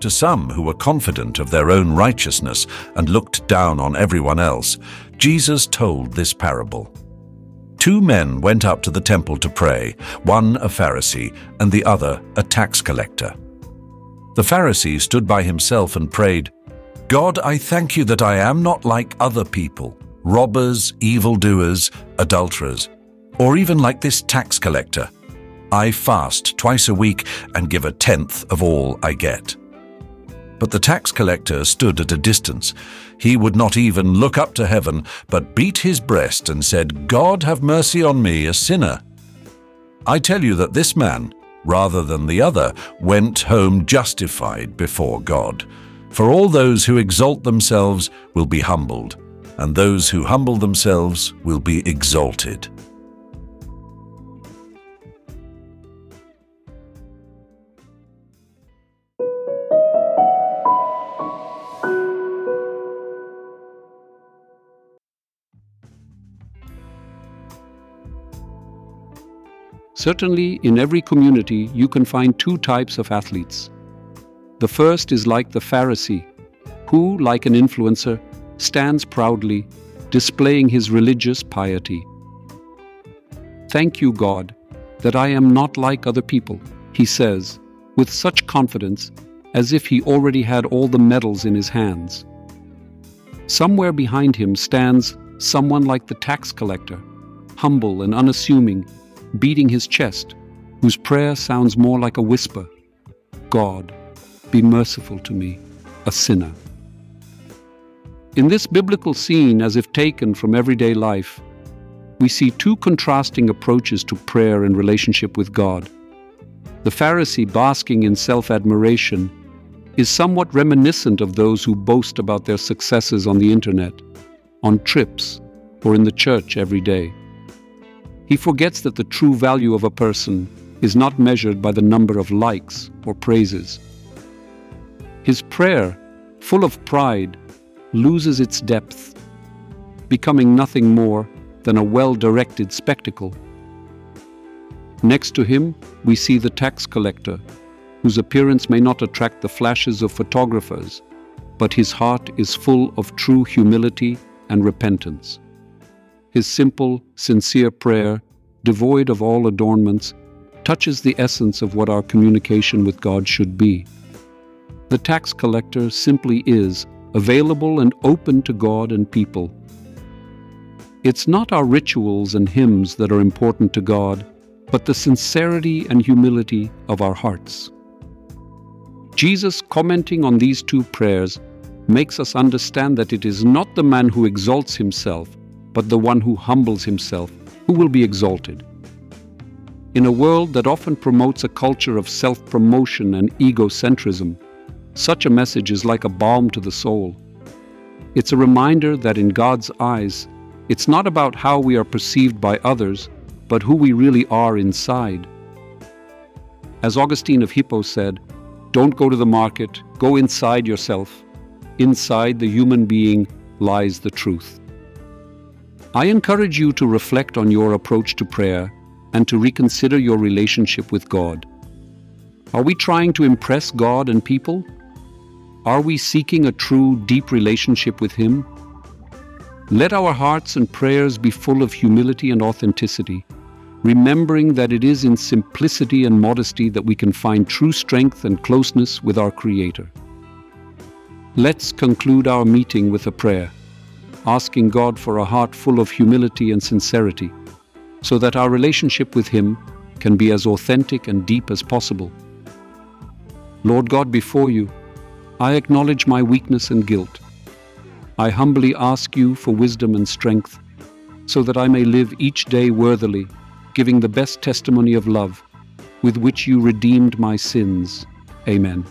To some who were confident of their own righteousness and looked down on everyone else, Jesus told this parable. Two men went up to the temple to pray, one a Pharisee and the other a tax collector. The Pharisee stood by himself and prayed, God, I thank you that I am not like other people, robbers, evildoers, adulterers, or even like this tax collector. I fast twice a week and give a tenth of all I get. But the tax collector stood at a distance. He would not even look up to heaven, but beat his breast and said, God have mercy on me, a sinner. I tell you that this man, rather than the other, went home justified before God. For all those who exalt themselves will be humbled, and those who humble themselves will be exalted. Certainly, in every community, you can find two types of athletes. The first is like the Pharisee, who, like an influencer, stands proudly, displaying his religious piety. Thank you, God, that I am not like other people, he says, with such confidence as if he already had all the medals in his hands. Somewhere behind him stands someone like the tax collector, humble and unassuming beating his chest, whose prayer sounds more like a whisper God, be merciful to me, a sinner. In this biblical scene, as if taken from everyday life, we see two contrasting approaches to prayer and relationship with God. The Pharisee, basking in self admiration, is somewhat reminiscent of those who boast about their successes on the internet, on trips, or in the church every day. He forgets that the true value of a person is not measured by the number of likes or praises. His prayer, full of pride, loses its depth, becoming nothing more than a well directed spectacle. Next to him, we see the tax collector, whose appearance may not attract the flashes of photographers, but his heart is full of true humility and repentance. His simple, sincere prayer, devoid of all adornments, touches the essence of what our communication with God should be. The tax collector simply is available and open to God and people. It's not our rituals and hymns that are important to God, but the sincerity and humility of our hearts. Jesus, commenting on these two prayers, makes us understand that it is not the man who exalts himself, but the one who humbles himself, who will be exalted. In a world that often promotes a culture of self promotion and egocentrism, such a message is like a balm to the soul. It's a reminder that in God's eyes, it's not about how we are perceived by others, but who we really are inside. As Augustine of Hippo said, don't go to the market, go inside yourself. Inside the human being lies the truth. I encourage you to reflect on your approach to prayer and to reconsider your relationship with God. Are we trying to impress God and people? Are we seeking a true, deep relationship with Him? Let our hearts and prayers be full of humility and authenticity, remembering that it is in simplicity and modesty that we can find true strength and closeness with our Creator. Let's conclude our meeting with a prayer asking God for a heart full of humility and sincerity, so that our relationship with Him can be as authentic and deep as possible. Lord God, before you, I acknowledge my weakness and guilt. I humbly ask you for wisdom and strength, so that I may live each day worthily, giving the best testimony of love with which you redeemed my sins. Amen.